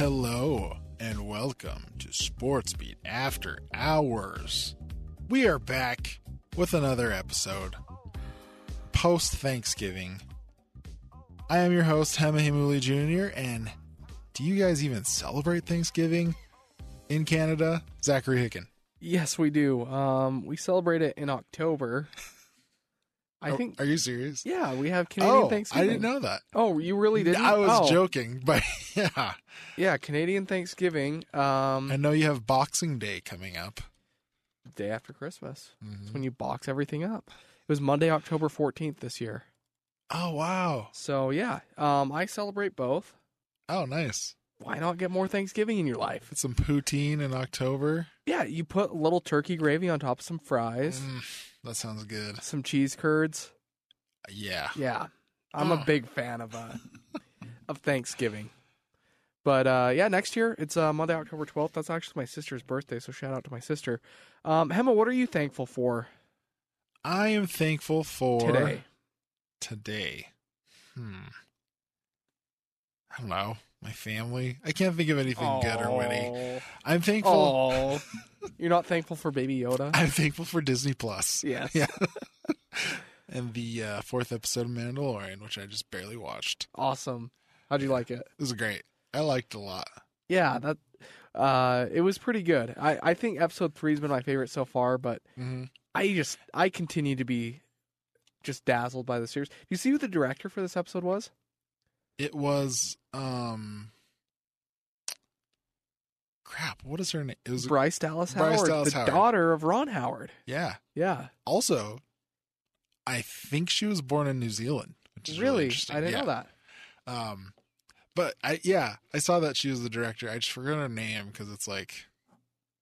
Hello and welcome to Sports Beat After Hours. We are back with another episode post Thanksgiving. I am your host, Hema Heimuli Jr., and do you guys even celebrate Thanksgiving in Canada? Zachary Hicken. Yes, we do. Um, we celebrate it in October. I Oh, think. Are you serious? Yeah, we have Canadian oh, Thanksgiving. I didn't know that. Oh, you really didn't? I was Oh, joking, but yeah. Yeah, Canadian Thanksgiving. Um, I know you have Boxing Day coming up. day after Christmas. It's Mhm. when you box everything up. It was Monday, October fourteenth this year. Oh, wow. So yeah, um, I celebrate both. Oh, nice. Why not get more Thanksgiving in your life? Get some poutine in October. Yeah, you put a little turkey gravy on top of some fries, Mm, that sounds good. some cheese curds. Yeah. Yeah, I'm a Oh. big fan of uh of Thanksgiving. But uh, yeah, next year it's uh, Monday, October 12th. That's actually my sister's birthday, so shout out to my sister. Um, Hema, what are you thankful for I am thankful for today? Today. Hmm. I don't know. My family. I can't think of anything good or witty. I'm thankful. You're not thankful for Baby Yoda? I'm thankful for Disney Plus. yes. Yeah. and the uh, fourth episode of Mandalorian, which I just barely watched. Awesome. How'd you like it? It was great. I liked it a lot. Yeah, that. Uh, it was pretty good. I, I think episode three's been my favorite so far, but hmm I just I continue to be just dazzled by the series. Do you see who the director for this episode was? It was um. Crap! What is her name? It was Bryce Dallas Bryce Howard, Dallas the Howard. daughter of Ron Howard. yeah. Yeah, Also, I think she was born in New Zealand. Which is really, really. interesting. I didn't Yeah. know that. Um, but I yeah, I saw that she was the director. I just forgot her name because it's like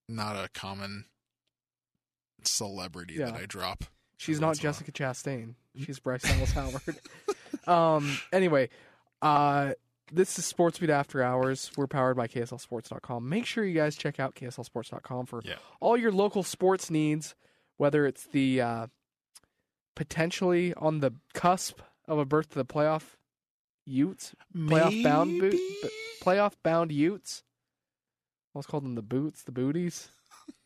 not a common celebrity that I drop. She's not. Jessica Chastain. She's Bryce Dallas Howard. um. Anyway, uh, this is Sports Beat After Hours. We're powered by KSLSports.com. Make sure you guys check out KSLSports.com for Yeah. all your local sports needs, whether it's the uh, potentially on the cusp of a berth to the playoff Utes, playoff bound boot, playoff bound Utes. Let's call them the boots, the booties,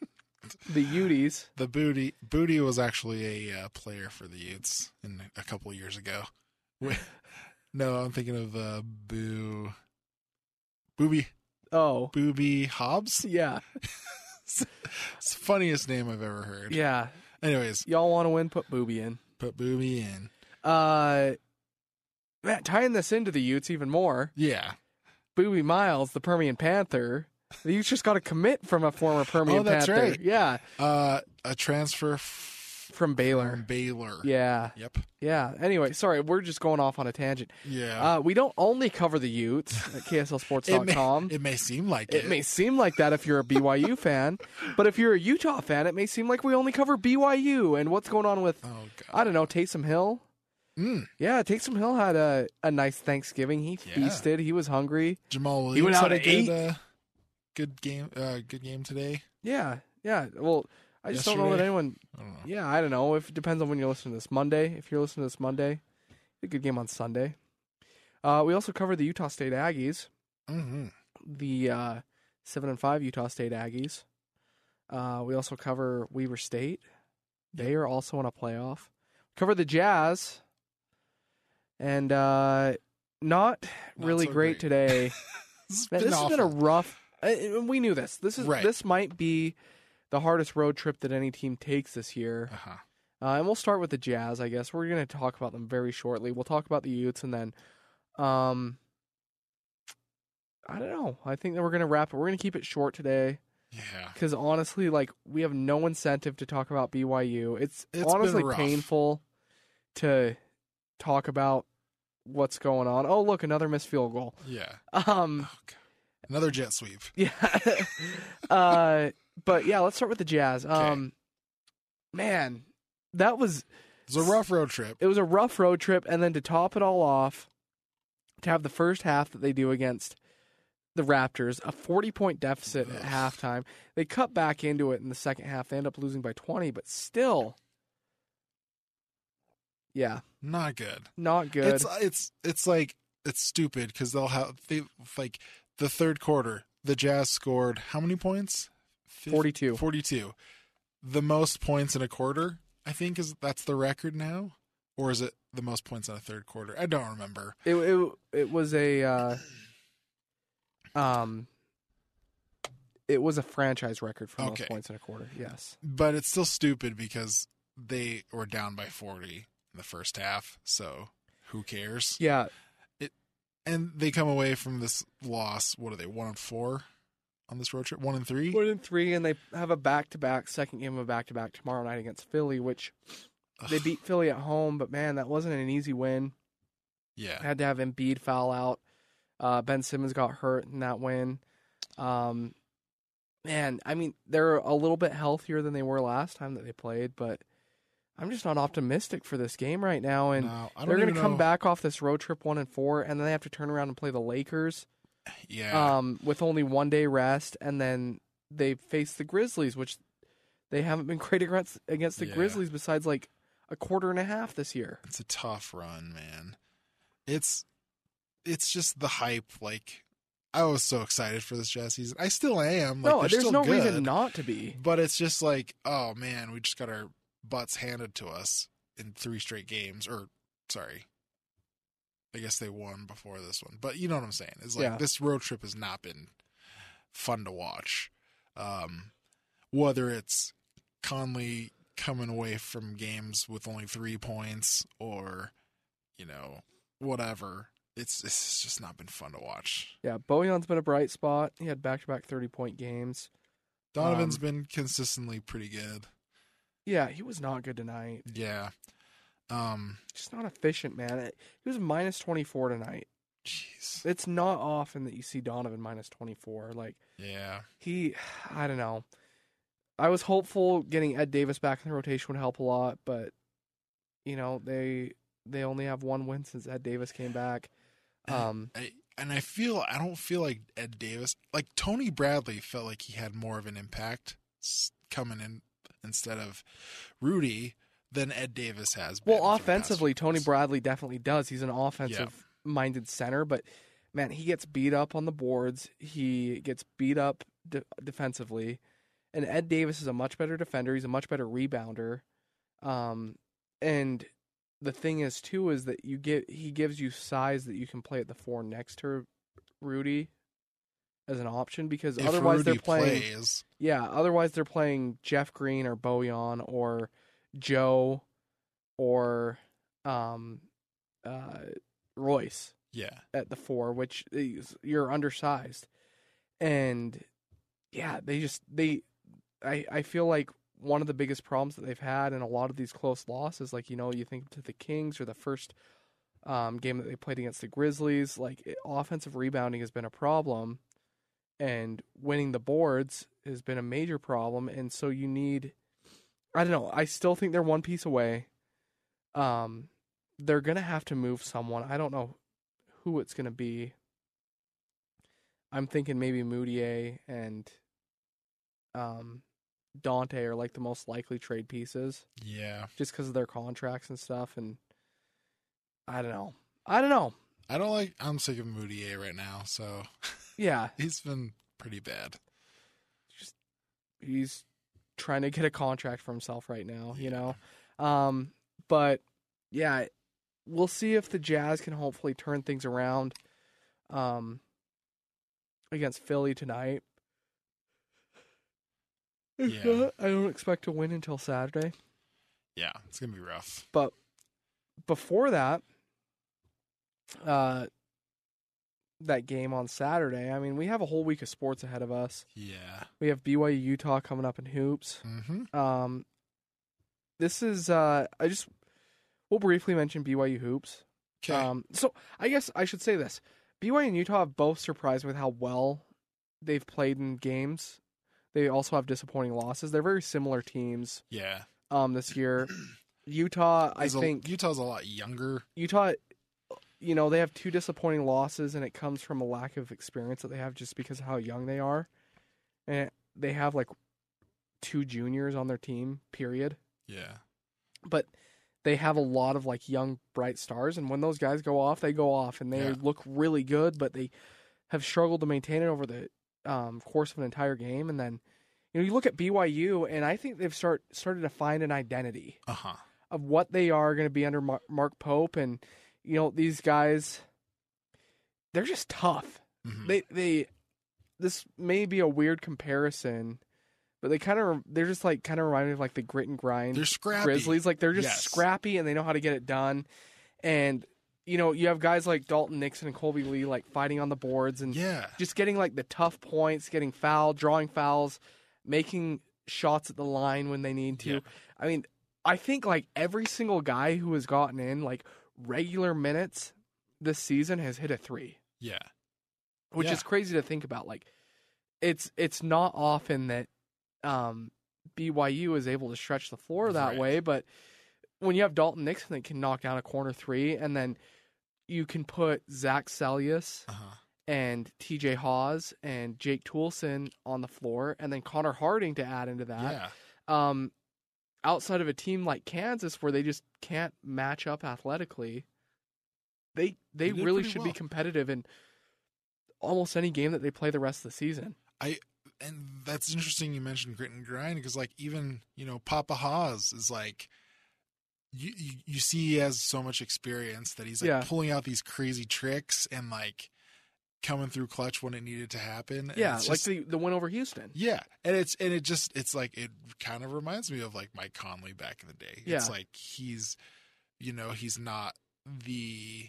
the Uties. The booty booty was actually a uh, player for the Utes in a couple of years ago. No, I'm thinking of uh, Boo, Booby, Oh, Boobie Hobbs. yeah, it's the funniest name I've ever heard. yeah. Anyways, Y'all want to win? Put Boobie in. put Boobie in. Uh, man, tying this into the Utes even more. Yeah. Boobie Miles, the Permian Panther. The Utes just got a commit from a former Permian Oh, that's Panther. right. Yeah, Uh, a transfer f- from Baylor. From Baylor. Yeah, Yep. yeah. Anyway, sorry, we're just going off on a tangent. Yeah. Uh, we don't only cover the Utes at it, may, KSLSports.com. it may seem like It it. may seem like that if you're a BYU fan, but if you're a Utah fan, it may seem like we only cover BYU and what's going on with Oh god. I don't know Taysom Hill. Mm, Yeah, Taysom Hill had a, a nice Thanksgiving. He Yeah. feasted. He was hungry. Jamaal Williams He went out had a good, uh, good game. Uh, good game today. Yeah, yeah. Well, I just don't know that anyone. I don't know. Yeah, I don't know. If it depends on when you're listening to this Monday. If you're listening to this Monday, a good game on Sunday. Uh, we also covered the Utah State Aggies, hmm the uh, seven and five Utah State Aggies. Uh, we also cover Weber State. They are also in a playoff. Cover the Jazz, and uh, not, Not really so great, great. today. This, Man, has this been has been a rough. uh, we knew this. This is Right. this might be the hardest road trip that any team takes this year. Uh-huh. Uh, and we'll start with the Jazz, I guess. We're going to talk about them very shortly. We'll talk about the Utes, and then, um, I don't know. I think that we're going to wrap it. We're going to keep it short today Yeah. because honestly, like we have no incentive to talk about BYU. It's, It's honestly painful to talk about what's going on. Oh, look, another missed field goal. Yeah. Um, Oh, Another jet sweep. yeah. uh, but yeah, let's start with the Jazz. Um, man, that was It was a rough road trip. it was a rough road trip, and then to top it all off, to have the first half that they do against the Raptors, a forty-point deficit at halftime. They cut back into it in the second half. They end up losing by twenty, but still, yeah, Not good. not good. It's it's it's like it's stupid because they'll have they like the third quarter. The Jazz scored how many points? Fif- 42. 42. The most points in a quarter, I think, is that's the record now, or is it the most points in a third quarter? I don't remember. it, it it was a uh, um. It was a franchise record for most Okay. points in a quarter. Yes. But it's still stupid because they were down by 40 in the first half. So who cares? Yeah. And they come away from this loss. What are they? One and four on this road trip. One and three. One and three, and they have a back-to-back second game of a back-to-back tomorrow night against Philly, which they beat Philly at home. But man, that wasn't an easy win. Yeah. Had to have Embiid foul out. Uh, ben Simmons got hurt in that win. Um, man, I mean they're a little bit healthier than they were last time that they played, but I'm just not optimistic for this game right now. And No, they're going to come know- back off this road trip one and four, and then they have to turn around and play the Lakers Yeah. um, with only one day rest, and then they face the Grizzlies, which they haven't been great against against the Yeah. Grizzlies besides like a quarter and a half this year. it's a tough run, man. It's it's just the hype. Like I was so excited for this jazz season. I still am. Like, no, there's no good, reason not to be. But it's just like, oh man, we just got our butts handed to us in three straight games. Or sorry, I guess they won before this one. But you know what I'm saying? It's like Yeah. this road trip has not been fun to watch. Um, whether it's Conley coming away from games with only three points or, you know, whatever. It's it's just not been fun to watch. Yeah, Bojan's been a bright spot. He had back-to-back 30-point games. Donovan's Um, been consistently pretty good. Yeah, he was not good tonight. Yeah. Um Just not efficient, man. It- He was minus 24 tonight. jeez. It's not often that you see Donovan minus 24. Like Yeah. he, I don't know. I was hopeful getting Ed Davis back in the rotation would help a lot, but you know they they only have one win since Ed Davis came back. Um, I and I feel I don't feel like Ed Davis like Tony Bradley felt like he had more of an impact coming in instead of Rudy than Ed Davis has. well, for the past offensively, Tony. Bradley definitely does. He's an offensive minded center, but man, he gets beat up on the boards. He gets beat up de- defensively, and Ed Davis is a much better defender. He's a much better rebounder. Um, and the thing is too is that you get he gives you size that you can play at the four next to Rudy as an option because If otherwise Rudy they're playing plays, yeah, otherwise they're playing Jeff Green or Bojan or Joe or um uh Royce yeah, at the four, which is you're undersized. And yeah, they just they I I feel like one of the biggest problems that they've had in a lot of these close losses, like you know, you think to the Kings or the first um, game that they played against the Grizzlies, like it, offensive rebounding has been a problem, and winning the boards has been a major problem. And so you need, I don't know, I still think they're one piece away. Um, they're gonna have to move someone. I don't know who it's gonna be. I'm thinking maybe Mudiay and um Dante are like the most likely trade pieces Yeah. just because of their contracts and stuff. And I don't know. I don't know. I don't like. I'm sick of Mudiay right now, so Yeah, he's been pretty bad. Just he's trying to get a contract for himself right now, you know. Um, but yeah, we'll see if the Jazz can hopefully turn things around um against Philly tonight. If Yeah. not, I don't expect to win until Saturday. Yeah, it's gonna be rough. But before that, uh that game on Saturday, I mean, we have a whole week of sports ahead of us. Yeah. We have BYU Utah coming up in hoops. Mm-hmm. Um, this is uh, I just we'll briefly mention BYU hoops. Okay. Um, so I guess I should say this: BYU and Utah have both surprised with how well they've played in games. They also have disappointing losses. They're very similar teams. yeah. Um, this year, Utah, I There's a- think Utah's a lot younger. Utah, you know, they have two disappointing losses, and it comes from a lack of experience that they have just because of how young they are, and they have like two juniors on their team. Period. Yeah. but they have a lot of like young bright stars and when those guys go off they go off and they Yeah. look really good but they have struggled to maintain it over the um, course of an entire game and then you know you look at BYU and I think they've start started to find an identity Uh huh. of what they are going to be under Mar- Mark Pope and you know these guys they're just tough hmm they they this may be a weird comparison but they kind of they're just like kind of remind me of like the grit and grind They're scrappy. Grizzlies. Like they're just Yes. scrappy and they know how to get it done. And you know, you have guys like Dalton Nixon and Kolby Lee like fighting on the boards and Yeah. just getting like the tough points, getting fouled, drawing fouls, making shots at the line when they need to. Yeah. I mean, I think like every single guy who has gotten in like regular minutes this season has hit a 3 Yeah. which Yeah. is crazy to think about. Like, it's it's not often that um, BYU is able to stretch the floor that Right. way, but when you have Dalton Nixon that can knock down a corner three, and then you can put Zac Seljaas Uh huh. and T.J. Haws and Jake Toolson on the floor, and then Connor Harding to add into that. Yeah. Um, outside of a team like Kansas where they just can't match up athletically, they they, really should well. be competitive in almost any game that they play the rest of the season. I and that's interesting you mentioned grit and grind because like even you know papa Haws is like you, you you see he has so much experience that he's like Yeah. pulling out these crazy tricks and like coming through clutch when it needed to happen and yeah, like just- the the win over Houston. yeah and it's and it just it's like it kind of reminds me of like mike conley back in the day Yeah. it's like he's you know he's not the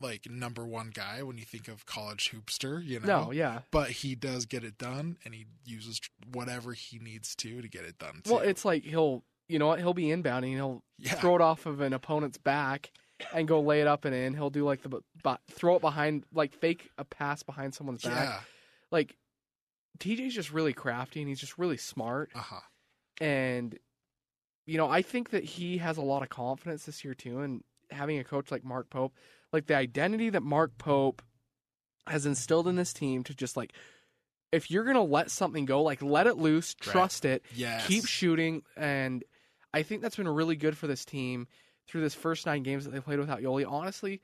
like number one guy when you think of college hoopster you know No, yeah. but he does get it done and he uses whatever he needs to to get it done Well, it's like he'll you know what he'll be inbounding, he'll yeah throw it off of an opponent's back and go lay it up and in. He'll do like the bu- bu- throw it behind, like fake a pass behind someone's back. yeah Like TJ's just really crafty and he's just really smart. uh-huh And you know, I think that he has a lot of confidence this year too. And having a coach like Mark Pope, like the identity that Mark Pope has instilled in this team to just like, if you're gonna let something go, like let it loose, Right. trust it, yes keep shooting, and I think that's been really good for this team through this first nine games that they played without Yoli. Honestly,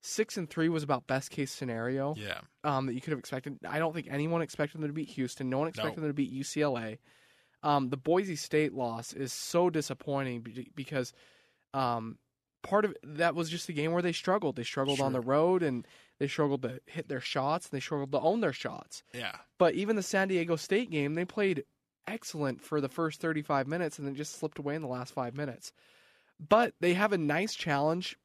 six and three was about best case scenario yeah um, that you could have expected. I don't think anyone expected them to beat Houston. No one expected No. them to beat UCLA. Um, the Boise State loss is so disappointing because um, part of that was just a game where they struggled. They struggled on the road and they struggled to hit their shots and they struggled to own their shots. yeah But even the San Diego State game, they played excellent for the first 35 minutes and then just slipped away in the last five minutes. But they have a nice challenge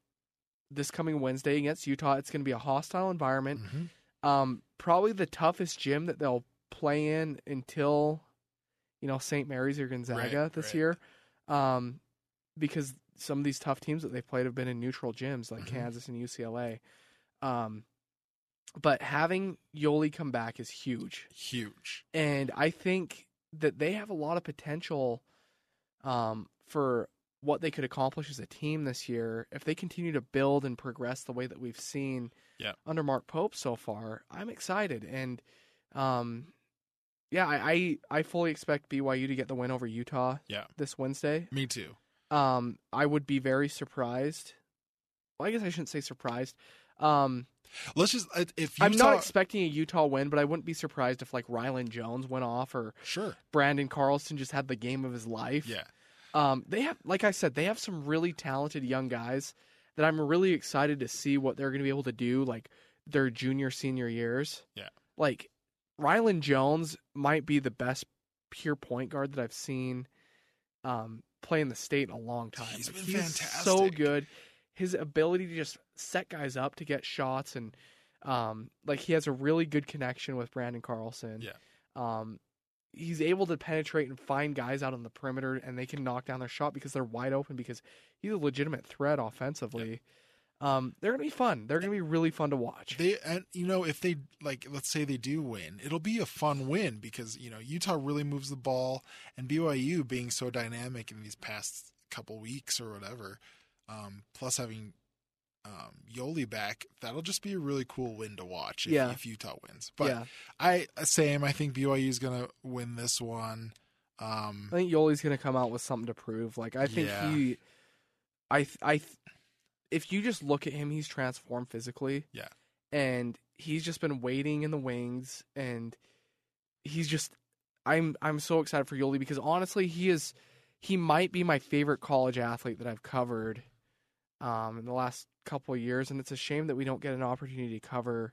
this coming Wednesday against Utah. It's going to be a hostile environment. hmm Um, probably the toughest gym that they'll play in until, you know, St. Mary's or Gonzaga Right, this right. year. Um, because some of these tough teams that they've played have been in neutral gyms like Mhm. Kansas and UCLA. Um, but having Yoli come back is huge huge and I think that they have a lot of potential um, for what they could accomplish as a team this year if they continue to build and progress the way that we've seen Yeah. under Mark Pope so far. I'm excited, and um, yeah, I, I I fully expect BYU to get the win over Utah. Yeah. this Wednesday. Me too. Um, I would be very surprised. Well, I guess I shouldn't say surprised. Um, Let's just if Utah, I'm not expecting a Utah win, but I wouldn't be surprised if like Rylan Jones went off or sure. Branden Carlson just had the game of his life. Yeah. Um, they have, like I said, they have some really talented young guys that I'm really excited to see what they're going to be able to do, like their junior, senior years. Yeah. Like Rylan Jones might be the best pure point guard that I've seen um, play in the state in a long time. He's Like, been So fantastic. good. His ability to just set guys up to get shots and um, like he has a really good connection with Branden Carlson. Yeah. Um, he's able to penetrate and find guys out on the perimeter and they can knock down their shot because they're wide open because he's a legitimate threat offensively. Um, they're gonna be fun. They're gonna be really fun to watch. They and you know if they like let's say they do win, it'll be a fun win because you know Utah really moves the ball and BYU being so dynamic in these past couple weeks or whatever, um, plus having um, Yoli back, that'll just be a really cool win to watch if, Yeah. if Utah wins. But yeah, I same, I think BYU is gonna win this one. Um, I think Yoli's gonna come out with something to prove. Like I think Yeah. he, I I, if you just look at him, he's transformed physically. Yeah. and he's just been waiting in the wings, and he's just. I'm I'm so excited for Yoli because honestly, he is he might be my favorite college athlete that I've covered um, in the last couple of years, and it's a shame that we don't get an opportunity to cover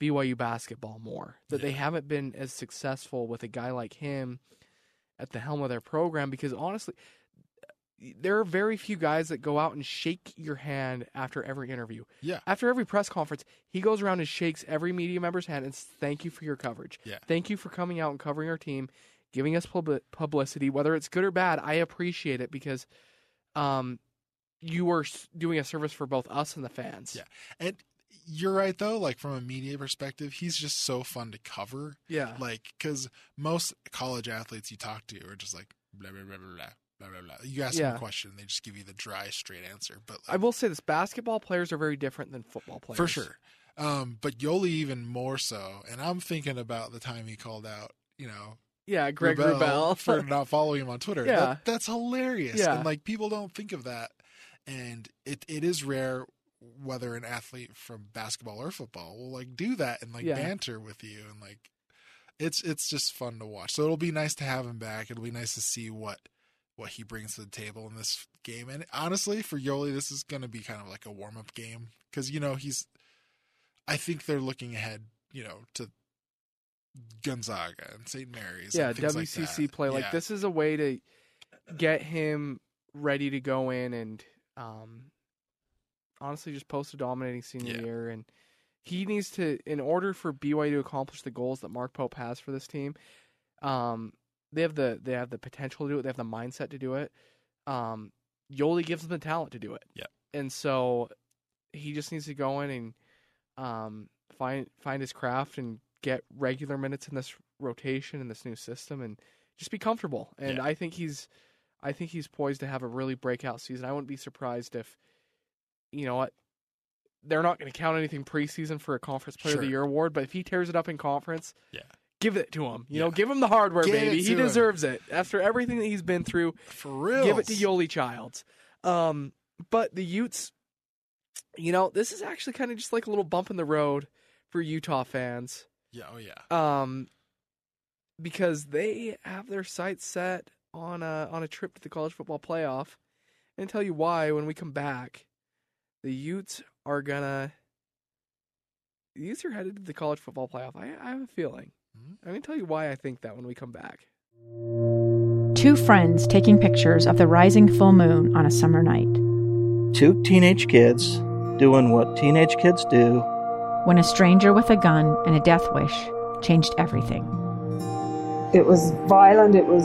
BYU basketball more. That they haven't been as successful with a guy like him at the helm of their program because honestly, there are very few guys that go out and shake your hand after every interview. Yeah. After every press conference, he goes around and shakes every media member's hand and says, "Thank you for your coverage. Yeah. Thank you for coming out and covering our team, giving us pub- publicity, whether it's good or bad. I appreciate it because um you are doing a service for both us and the fans." Yeah. and you're right though. Like from a media perspective, he's just so fun to cover. Yeah. like because most college athletes you talk to are just like blah blah blah blah blah blah blah. blah. You ask them a question, they just give you the dry, straight answer. But I will say this: basketball players are very different than football players. for sure, um, but Yoli even more so. And I'm thinking about the time he called out, you know, Yeah, Greg Wrubell Rubel. for not following him on Twitter. Yeah. That- that's hilarious. Yeah. And like people don't think of that. And it, it is rare whether an athlete from basketball or football will like do that and like Yeah. banter with you and like it's it's just fun to watch. So it'll be nice to have him back. It'll be nice to see what what he brings to the table in this game. And honestly, for Yoli, this is going to be kind of like a warm up game because you know he's. I think they're looking ahead, you know, to Gonzaga and St. Mary's. yeah, WCC like play. Like this is a way to get him ready to go in and um, honestly just post a dominating senior Yeah. year. And he needs to, in order for BYU to accomplish the goals that Mark Pope has for this team, um, they have the they have the potential to do it. They have the mindset to do it. Um, Yoli gives them the talent to do it. Yeah. and so he just needs to go in and um, find find his craft and get regular minutes in this rotation in this new system and just be comfortable. And Yeah. I think he's I think he's poised to have a really breakout season. I wouldn't be surprised if you know what they're not going to count anything preseason for a conference player of the year award, but if he tears it up in conference, Yeah. give it to him. You know, give him the hardware, Give baby. He to him. deserves it after everything that he's been through. For real. Give it to Yoli Childs. Um, but the Utes, you know, this is actually kind of just like a little bump in the road for Utah fans. Yeah. Oh yeah. Um, because they have their sights set on a on a trip to the college football playoff, and tell you why when we come back. The Utes are gonna. The Utes are headed to the college football playoff. I, I have a feeling. Hmm? I'm gonna tell you why I think that when we come back. Two friends taking pictures of the rising full moon on a summer night Two teenage kids doing what teenage kids do. when a stranger with a gun and a death wish changed everything. It was violent, it was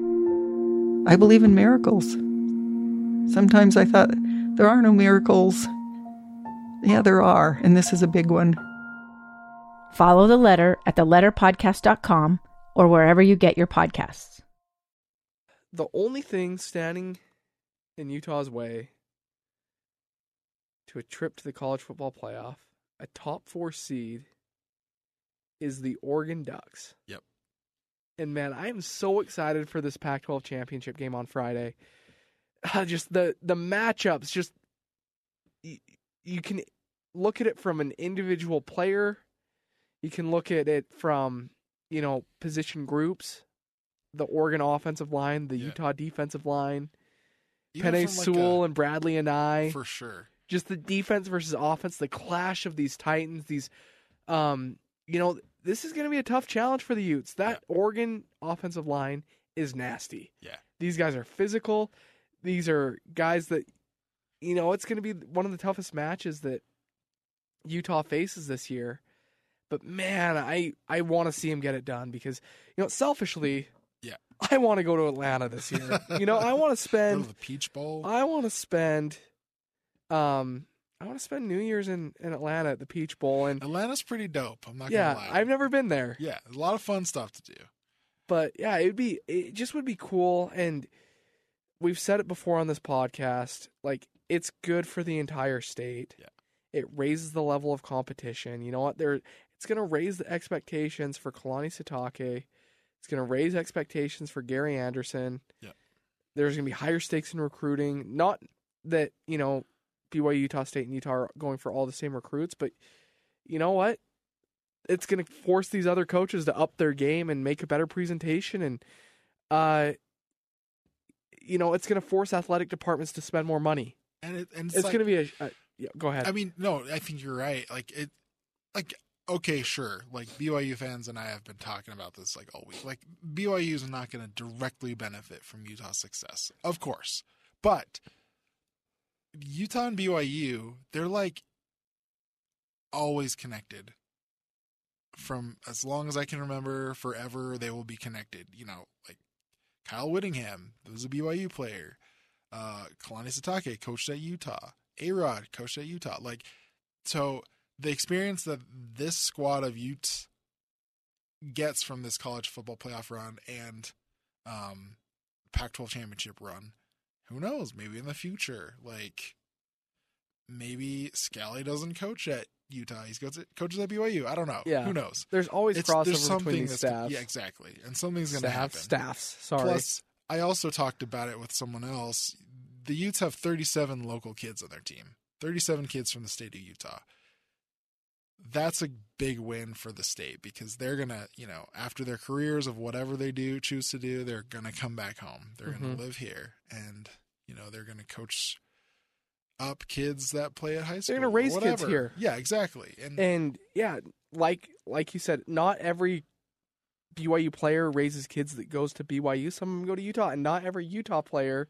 I believe in miracles. Sometimes I thought there are no miracles. Yeah, there are, and this is a big one. Follow the letter at theletterpodcast.com or wherever you get your podcasts. The only thing standing in Utah's way to a trip to the college football playoff, a top four seed, is the Oregon Ducks. Yep. And man, I am so excited for this Pac-12 championship game on Friday. Uh, just the the matchups, just you, you can look at it from an individual player. You can look at it from you know position groups, the Oregon offensive line, the Yeah. Utah defensive line, Even Penei like, Sewell a- and Bradlee Anae for sure. just the defense versus offense, the clash of these Titans, these um, you know, this is going to be a tough challenge for the Utes. That Oregon offensive line is nasty. Yeah. These guys are physical. These are guys that you know, it's going to be one of the toughest matches that Utah faces this year. But man, I I want to see him get it done because you know, selfishly, Yeah. I want to go to Atlanta this year. you know, I want to spend the Peach Bowl. I want to spend, um, I want to spend New Year's in, in Atlanta at the Peach Bowl, and Atlanta's pretty dope. I'm not yeah, gonna lie. I've never been there, Yeah, a lot of fun stuff to do. but yeah, it would be, it just would be cool, and we've said it before on this podcast, like it's good for the entire state. Yeah. It raises the level of competition. You know what? There, it's going to raise the expectations for Kalani Sitake. It's going to raise expectations for Gary Anderson. Yeah. There's going to be higher stakes in recruiting. Not that, you know, BYU, Utah State, and Utah are going for all the same recruits, but you know what? It's going to force these other coaches to up their game and make a better presentation. And, uh, you know, it's going to force athletic departments to spend more money. And it and it's, It's like, going to be a, a. Yeah, go ahead. I mean, no, I think you're right. Like it, like okay, sure. Like BYU fans and I have been talking about this like all week. Like BYU is not going to directly benefit from Utah's success, of course, but Utah and BYU, they're like always connected. From as long as I can remember, forever they will be connected. You know, like Kyle Whittingham, was a BYU player. Uh, Kalani Sitake coached at Utah. A Rod coached at Utah. Like, so the experience that this squad of Utes gets from this college football playoff run and um, Pac-12 championship run, who knows? Maybe in the future, like maybe Scalley doesn't coach at Utah. He's coaches coaches at BYU. I don't know. Yeah. who knows? there's always It's, crossover there's something between these staffs. yeah, exactly, and something's going to Staffs, happen. staffs. Sorry. Plus, I also talked about it with someone else. The Utes have 37 local kids on their team, 37 kids from the state of Utah. That's a big win for the state because they're going to, you know, after their careers of whatever they do, choose to do, they're going to come back home. They're going Mhm. to live here and, you know, they're going to coach up kids that play at high school. They're gonna raise kids here. Yeah, exactly. And, and yeah, like like you said, not every BYU player raises kids that goes to BYU. Some of them go to Utah, and not every Utah player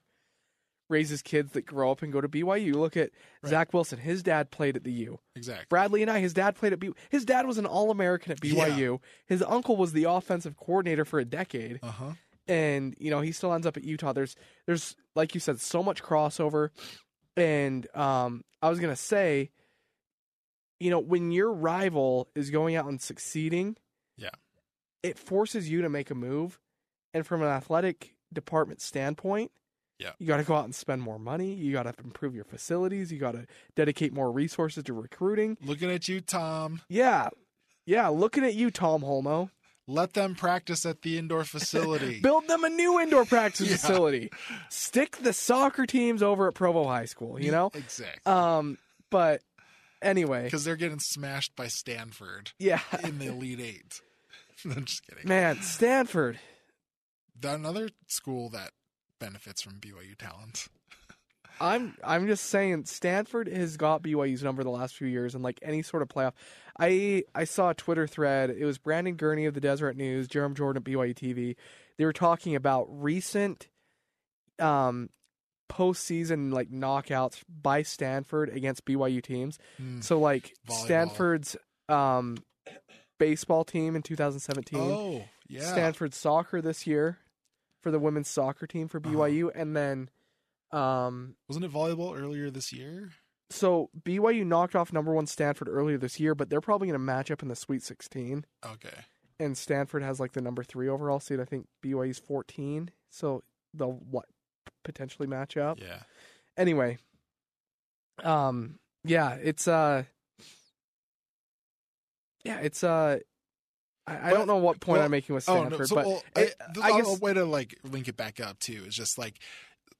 raises kids that grow up and go to BYU. Look at Right. Zach Wilson. His dad played at the U. exactly. Bradlee Anae, his dad played at BYU. His dad was an All American at BYU. His uncle was the offensive coordinator for a decade. Uh huh. And you know he still ends up at Utah. There's there's like you said so much crossover, and um, I was gonna say, you know, when your rival is going out and succeeding, Yeah. it forces you to make a move, and from an athletic department standpoint. Yeah. You got to go out and spend more money. You got to improve your facilities. You got to dedicate more resources to recruiting. Looking at you, Tom. Yeah. Yeah. Looking at you, Tom Holmoe. Let them practice at the indoor facility. Build them a new indoor practice Yeah. facility. Stick the soccer teams over at Provo High School, you know? exactly. Um, but anyway, because they're getting smashed by Stanford yeah. in the Elite Eight. I'm just kidding. Man, Stanford. That another school that benefits from BYU talent. I'm I'm just saying Stanford has got BYU's number the last few years and like any sort of playoff. I I saw a Twitter thread. It was Brandon Gurney of the Deseret News, Jarom Jordan at BYU TV. They were talking about recent um postseason like knockouts by Stanford against BYU teams. Hmm. So like Volleyball. Stanford's um baseball team in 2017, Oh, yeah. Stanford soccer this year, for the women's soccer team for Uh-huh. BYU, and then um, Wasn't it volleyball earlier this year? so BYU knocked off number one Stanford earlier this year, but they're probably going to match up in the Sweet 16. Okay. And Stanford has like the number three overall seed. I think BYU's 14, so they'll what potentially match up. Yeah. Anyway, um, yeah, it's uh, yeah, it's uh, I, I don't know what point well, I'm making with Oh Stanford, no! So but well, it- I, the, I guess- a way to like link it back up too is just like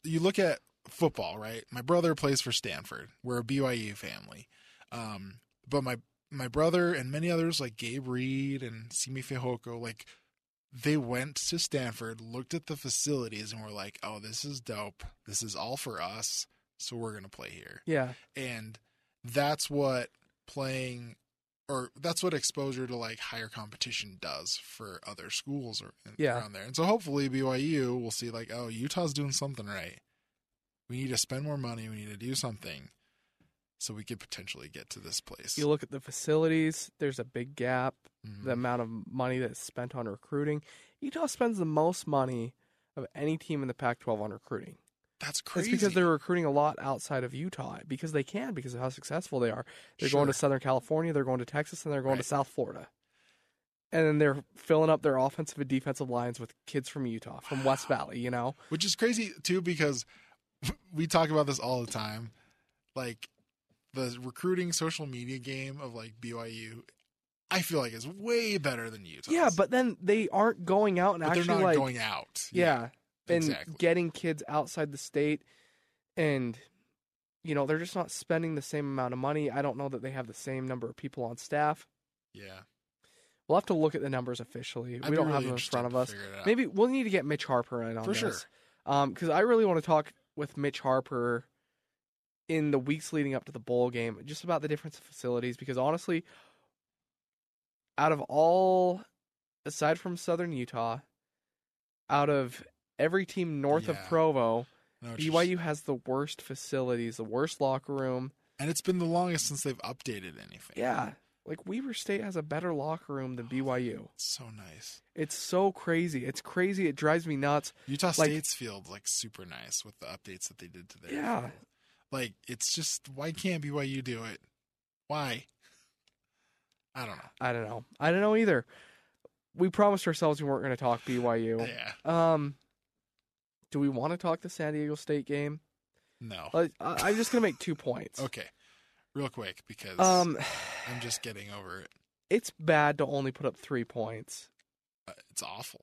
you look at football, right? My brother plays for Stanford. We're a BYU family, um, but my my brother and many others like Gabe Reid and Simi Fehoko, like they went to Stanford, looked at the facilities, and were like, "Oh, this is dope. This is all for us. So we're gonna play here." yeah, and that's what playing or that's what exposure to like higher competition does for other schools or Yeah. around there. And so hopefully BYU will see like, oh, Utah's doing something right. We need to spend more money. We need to do something so we could potentially get to this place. you look at the facilities. There's a big gap. Mhm. The amount of money that's spent on recruiting. Utah spends the most money of any team in the Pac-12 on recruiting. That's crazy. It's because they're recruiting a lot outside of Utah because they can because of how successful they are. They're going to Southern California, they're going to Texas, and they're going to South Florida. And then they're filling up their offensive and defensive lines with kids from Utah, from West Valley, you know? which is crazy too because we talk about this all the time like the recruiting social media game of like BYU I feel like is way better than Utah. Yeah, but then they aren't going out and but they're actually not like going out. yeah, and exactly. getting kids outside the state and you know, they're just not spending the same amount of money. I don't know that they have the same number of people on staff. Yeah. We'll have to look at the numbers officially. I'd we don't really have them in front of us. figure it out. Maybe we'll need to get Mitch Harper in on For this. sure. Um, because I really want to talk with Mitch Harper in the weeks leading up to the bowl game, just about the difference of facilities. Because honestly, out of all, aside from Southern Utah, out of every team north of Provo, No, BYU has the worst facilities, the worst locker room. and it's been the longest since they've updated anything. Yeah, like Weber State has a better locker room than BYU. So nice. It's so crazy. It's crazy. It drives me nuts. Utah Like- State's field's like super nice with the updates that they did to their Yeah. field. Like it's just why can't BYU do it? Why? I don't know. I don't know. I don't know either. We promised ourselves we weren't going to talk BYU. Yeah. Um, do we want to talk the San Diego State game? No. I'm just going to make two points. Okay. Real quick because Um, I'm just getting over it. it's bad to only put up three points Uh, It's awful.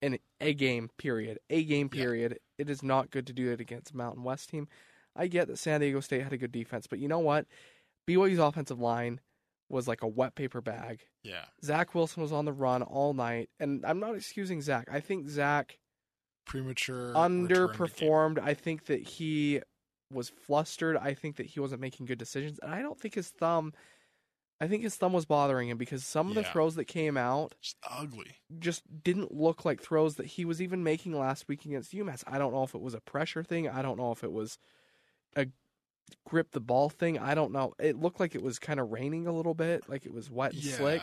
in a game. Period. A game. Yeah. Period. It is not good to do it against a Mountain West team. I get that San Diego State had a good defense, but you know what? BYU's offensive line was like a wet paper bag. Yeah. Zach Wilson was on the run all night, and I'm not excusing Zach. I think Zach Premature return to game. underperformed. I think that he was flustered. I think that he wasn't making good decisions, and I don't think his thumb. I think his thumb was bothering him because some of the throws that came out Just ugly. just didn't look like throws that he was even making last week against UMass. I don't know if it was a pressure thing. I don't know if it was a grip the ball thing. I don't know. It looked like it was kind of raining a little bit, like it was wet and Yeah. slick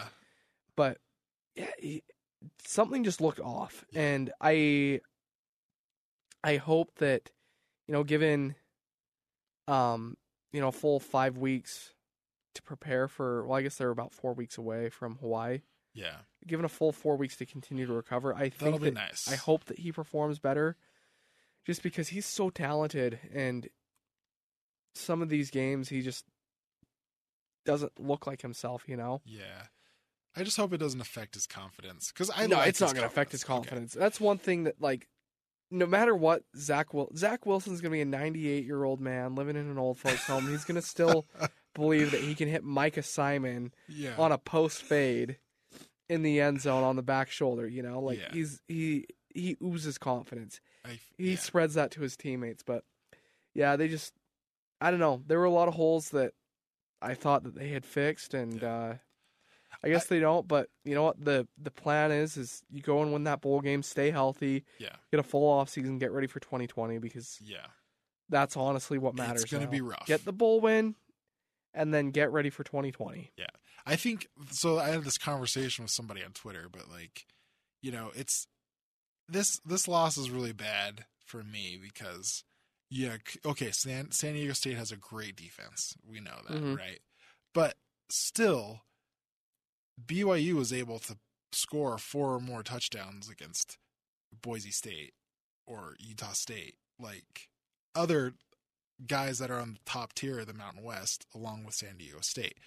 but yeah, he, something just looked off, Yeah. and I, I hope that, you know, given, um, you know, full five weeks to prepare for. Well, I guess they're about four weeks away from Hawaii. Yeah. Given a full four weeks to continue to recover, I think That'll think be nice. I hope that he performs better, just because he's so talented, and some of these games he just doesn't look like himself. You know. Yeah. I just hope it doesn't affect his confidence because I no, like it's not going to affect his Okay. confidence. That's one thing that like, no matter what Zach will Zach Wilson's going to be a 98 year old man living in an old folks home. He's going to still believe that he can hit Micah Simon Yeah. on a post fade in the end zone on the back shoulder. You know, like Yeah. he's he he oozes confidence. I, He yeah. spreads that to his teammates, but yeah, they just I don't know. There were a lot of holes that I thought that they had fixed, and uh, I guess they don't. But you know what the the plan is is you go and win that bowl game, stay healthy, Yeah. get a full off season, get ready for 2020 because Yeah. that's honestly what matters. It's gonna now. be rough. Get the bowl win, and then get ready for 2020. Yeah, I think so. I had this conversation with somebody on Twitter, but like, you know, it's this this loss is really bad for me because yeah, okay, San San Diego State has a great defense. We know that, Mhm. right? But still BYU was able to score four or more touchdowns against Boise State or Utah State. Like other guys that are on the top tier of the Mountain West along with San Diego State.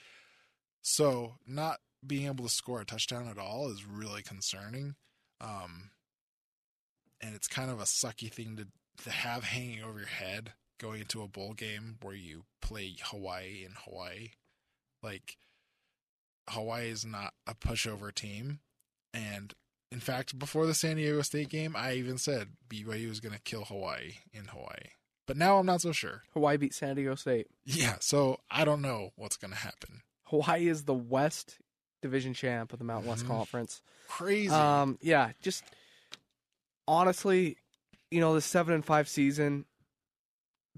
So, not being able to score a touchdown at all is really concerning. Um, and it's kind of a sucky thing to, to have hanging over your head going into a bowl game where you play Hawaii in Hawaii. Like, Hawaii is not a pushover team. And in fact, before the San Diego State game, I even said BYU was going to kill Hawaii in Hawaii. But now I'm not so sure. Hawaii beat San Diego State. Yeah, so I don't know what's going to happen. Hawaii is the West Division champ of the Mountain West Mhm. Conference. Crazy. Um, yeah, just honestly, you know, the seven and five season,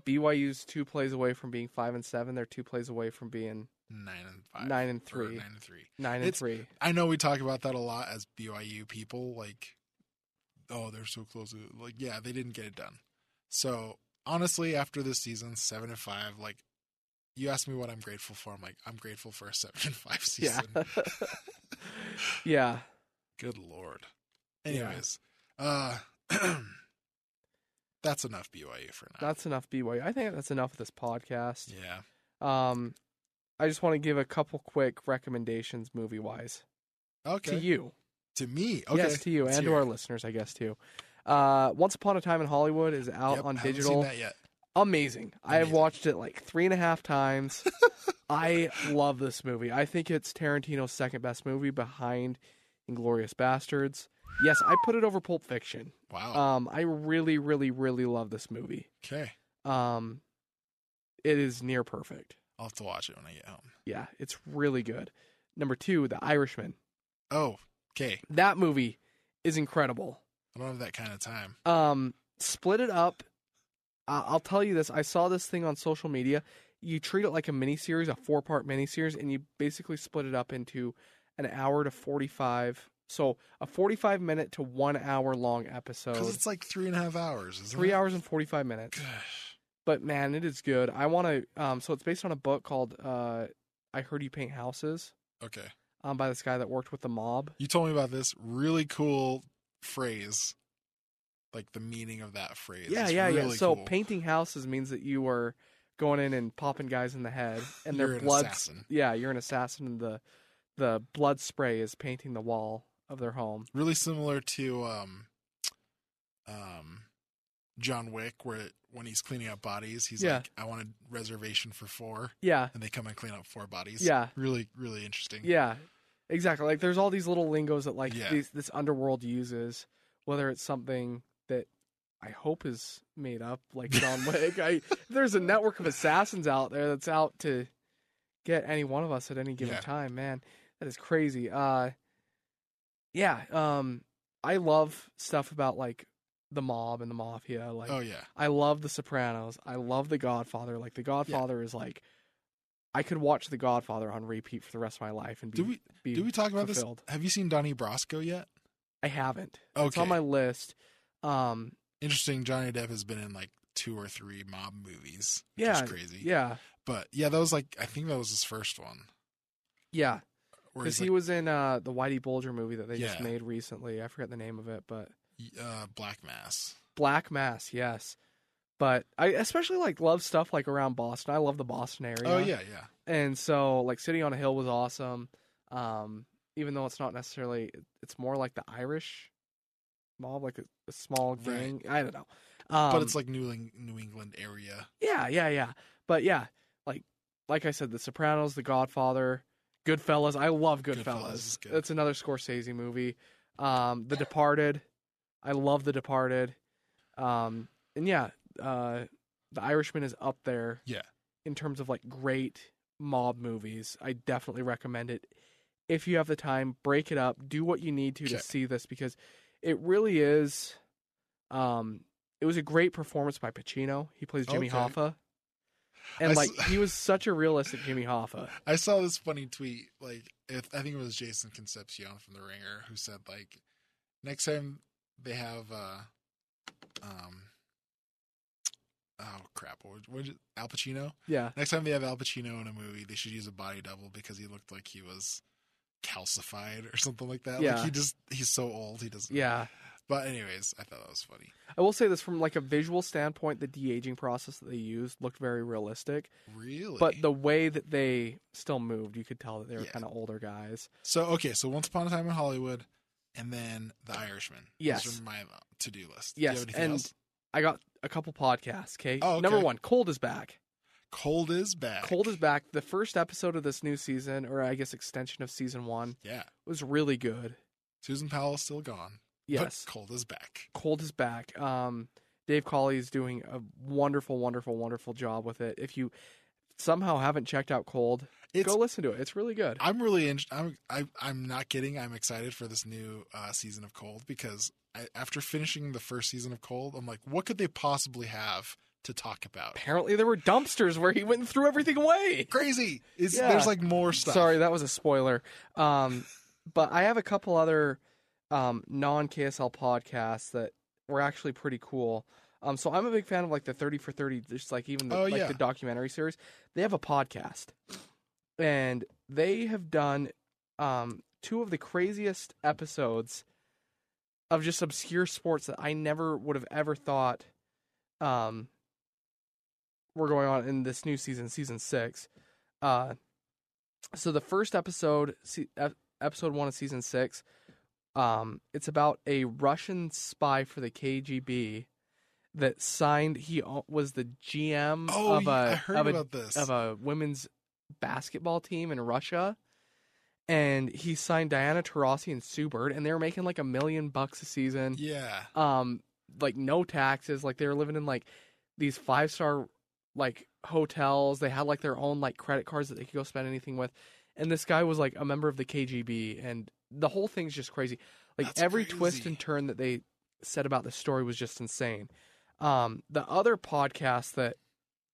BYU's two plays away from being five and seven. They're two plays away from being nine and five. nine and three. Nine and three. nine and It's- three. I know we talk about that a lot as BYU people. Like, oh, they're so close. Like, yeah, they didn't get it done. So honestly, after this season, seven and five, like, you ask me what I'm grateful for. I'm like, I'm grateful for a seven and five Yeah. season. yeah. Good lord. Yeah. Anyways, uh, that's enough BYU for now. That's enough BYU. I think that's enough of this podcast. yeah. Um, I just want to give a couple quick recommendations movie wise Okay. to you. To me. Okay. Yes, to you Let's and to our listeners, I guess too. Uh, Once Upon a Time in Hollywood is out Yep, on haven't seen digital. that yet. Amazing. I have watched it like three and a half times. I love this movie. I think it's Tarantino's second best movie behind Inglourious Basterds. Yes, I put it over Pulp Fiction. Wow. Um, I really, really, really love this movie. okay. Um, it is near perfect. I'll have to watch it when I get home. Yeah, it's really good. Number two, The Irishman. Oh, okay. That movie is incredible. I don't have that kind of time. Um, split it up. I- I'll tell you this. I saw this thing on social media. You treat it like a miniseries, a four part miniseries, and you basically split it up into an hour to 45. So a 45 minute to one hour long episode. Because it's like three and a half hours, isn't Three it? hours and 45 minutes. Gosh. But man, it is good. I want to. Um, so it's based on a book called uh, "I Heard You Paint Houses," Okay. um, by this guy that worked with the mob. You told me about this really cool phrase. Like the meaning of that phrase. Yeah, It's yeah, yeah. So cool. painting houses means that you are going in and popping guys in the head, and You're their an blood. assassin. Yeah, you're an assassin, and the the blood spray is painting the wall of their home. Really similar to um, um, John Wick, where when he's cleaning up bodies, he's Yeah. like, "I want a reservation for four. Yeah, and they come and clean up four bodies. Yeah. really, really interesting. yeah, exactly. Like there's all these little lingos that like Yeah. these, this underworld uses, whether it's something that I hope is made up, like John Wick. I there's a network of assassins out there that's out to get any one of us at any given Yeah. time. Man, that is crazy. Uh, yeah. Um, I love stuff about like the mob and the mafia. Like, Oh yeah, I love The Sopranos. I love The Godfather. Like, The Godfather is like, I could watch The Godfather on repeat for the rest of my life and be. do we be do we talk about fulfilled. this? Have you seen Donnie Brasco yet? I haven't. Okay, It's on my list. Um, Interesting. Johnny Depp has been in like two or three mob movies. Which yeah, is crazy. yeah, but yeah, that was like I think that was his first one. yeah. Because he like, was in uh, the Whitey Bulger movie that they just made recently. I forget the name of it, but uh, Black Mass. Black Mass, yes. But I especially like love stuff like around Boston. I love the Boston area. Oh yeah, yeah. and so like City on a Hill was awesome. Um, even though it's not necessarily, it's more like the Irish mob, like a, a small Right. I don't know. Um, but it's like New Eng- New England area. yeah, yeah, yeah. But yeah, like like I said, The Sopranos, The Godfather, Goodfellas. I love Goodfellas Goodfellas. good. It's another Scorsese movie. Um, The Departed. I love The Departed. Um, and yeah, uh, The Irishman is up there. Yeah. In terms of like great mob movies, I definitely recommend it. If you have the time, break it up. Do what you need to Okay. to see this because it really is. Um, it was a great performance by Pacino. He plays Jimmy Okay. Hoffa, and I like s- he was such a realistic Jimmy Hoffa. I saw this funny tweet. Like, if, I think it was Jason Concepcion from The Ringer who said, like, next time they have uh um oh crap what what you- Al Pacino Yeah. next time they have Al Pacino in a movie they should use a body double because he looked like he was calcified or something like that Yeah. like he just he's so old he doesn't Yeah. but anyways I thought that was funny I will say this from like a visual standpoint, the de aging process that they used looked very realistic. really But the way that they still moved, you could tell that they were Yeah. kind of older guys. so okay so Once Upon a Time in Hollywood and then The Irishman Yes. Those are my to do list Do Yes, anything and else? I got a couple podcasts. Okay, Oh, okay. number one, Cold is back. Cold is back Cold is back. The first episode of this new season, or I guess extension of season one, yeah was really good. Susan Powell's still gone Yes, but Cold is back Cold is back. Um, Dave Cawley is doing a wonderful, wonderful, wonderful job with it. If you somehow haven't checked out Cold, it's go listen to it. It's really good. I'm really in, I'm I, I'm not kidding. I'm excited for this new uh, season of Cold because I, after finishing the first season of Cold, I'm like, what could they possibly have to talk about? Apparently, there were dumpsters where he went and threw everything away. Crazy! It's, Yeah. There's like more stuff. Sorry, that was a spoiler. Um, but I have a couple other um, non KSL podcasts that were actually pretty cool. Um, so I'm a big fan of like the 30 for 30, just like even the, Oh, like yeah. the documentary series. They have a podcast, and they have done um, two of the craziest episodes of just obscure sports that I never would have ever thought um, were going on in this new season, season six. Uh, so the first episode, episode one of season six, um, it's about a Russian spy for the KGB that signed. He was the GM Oh, of a of a, of a women's basketball team in Russia. And he signed Diana Taurasi and Sue Bird, and they were making like a million bucks a season. Yeah, um like no taxes. Like they were living in like these five star like hotels. They had like their own like credit cards that they could go spend anything with. And this guy was like a member of the KGB and the whole thing's just crazy. Like That's every twist and turn that they said about the story was just insane um the other podcast that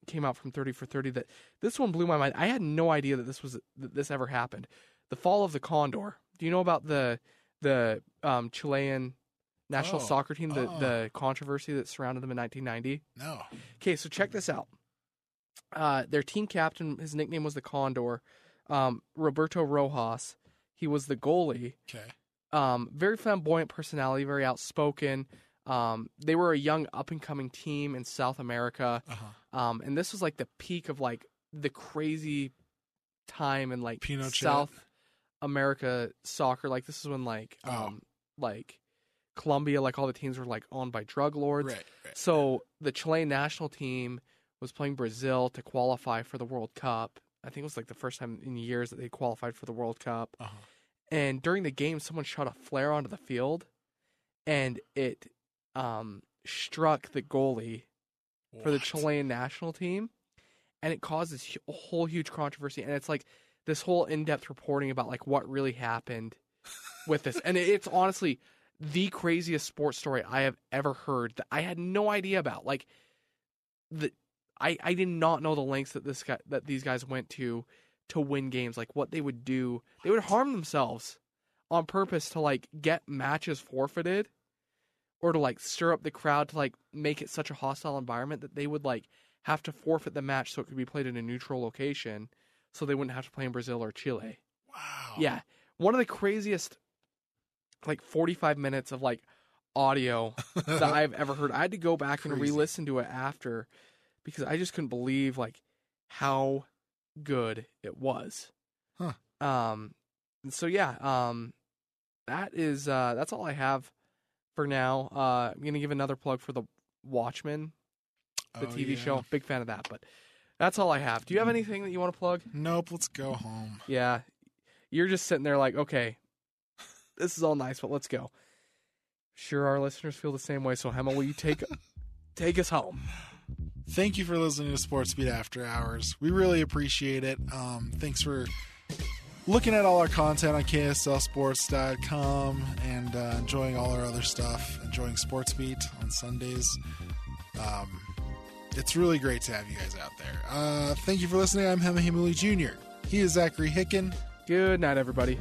came out from 30 for 30 that this one blew my mind. I had no idea that this was that this ever happened. The fall of the condor. Do you know about the the um chilean national Oh, soccer team the oh. the controversy that surrounded them in 1990 no, okay so check this out. Uh their team captain his nickname was the condor. Um roberto rojas. He was the goalie. Okay, um, very flamboyant personality, very outspoken. Um, they were a young up and coming team in South America, uh-huh. um, and this was like the peak of like the crazy time in like Pinochet? South America soccer. Like this is when like Oh. um, like Colombia, like all the teams were like owned by drug lords. right, right. So the Chilean national team was playing Brazil to qualify for the World Cup. I think it was like the first time in years that they qualified for the World Cup. Uh-huh. And during the game, someone shot a flare onto the field, and it um, struck the goalie for the Chilean national team, and it caused this hu- whole huge controversy. And it's like this whole in-depth reporting about like what really happened with this, and it's honestly the craziest sports story I have ever heard that I had no idea about. Like the I I did not know the lengths that this guy that these guys went to to win games. Like what they would do, they would harm themselves on purpose to like get matches forfeited or to like stir up the crowd to like make it such a hostile environment that they would like have to forfeit the match so it could be played in a neutral location so they wouldn't have to play in Brazil or Chile. Wow. Yeah. One of the craziest like 45 minutes of like audio that I've ever heard. I had to go back and re-listen to it after because I just couldn't believe like how good it was. Huh. Um so yeah, um that is uh that's all I have for now. Uh I'm to give another plug for the Watchmen, the Oh, TV yeah. show. Big fan of that, but that's all I have. Do you have anything that you want to plug? Nope. Let's go home. Yeah. You're just sitting there like, okay, this is all nice, but let's go. Sure, our listeners feel the same way. So, Hema, will you take take us home? Thank you for listening to Sports Beat After Hours. We really appreciate it. Um, thanks for looking at all our content on KSLSports.com and uh, enjoying all our other stuff. Enjoying Sports Beat on Sundays. Um, it's really great to have you guys out there. Uh, thank you for listening. I'm Hema Heimuli Jr. He is Zachary Hicken. Good night, everybody.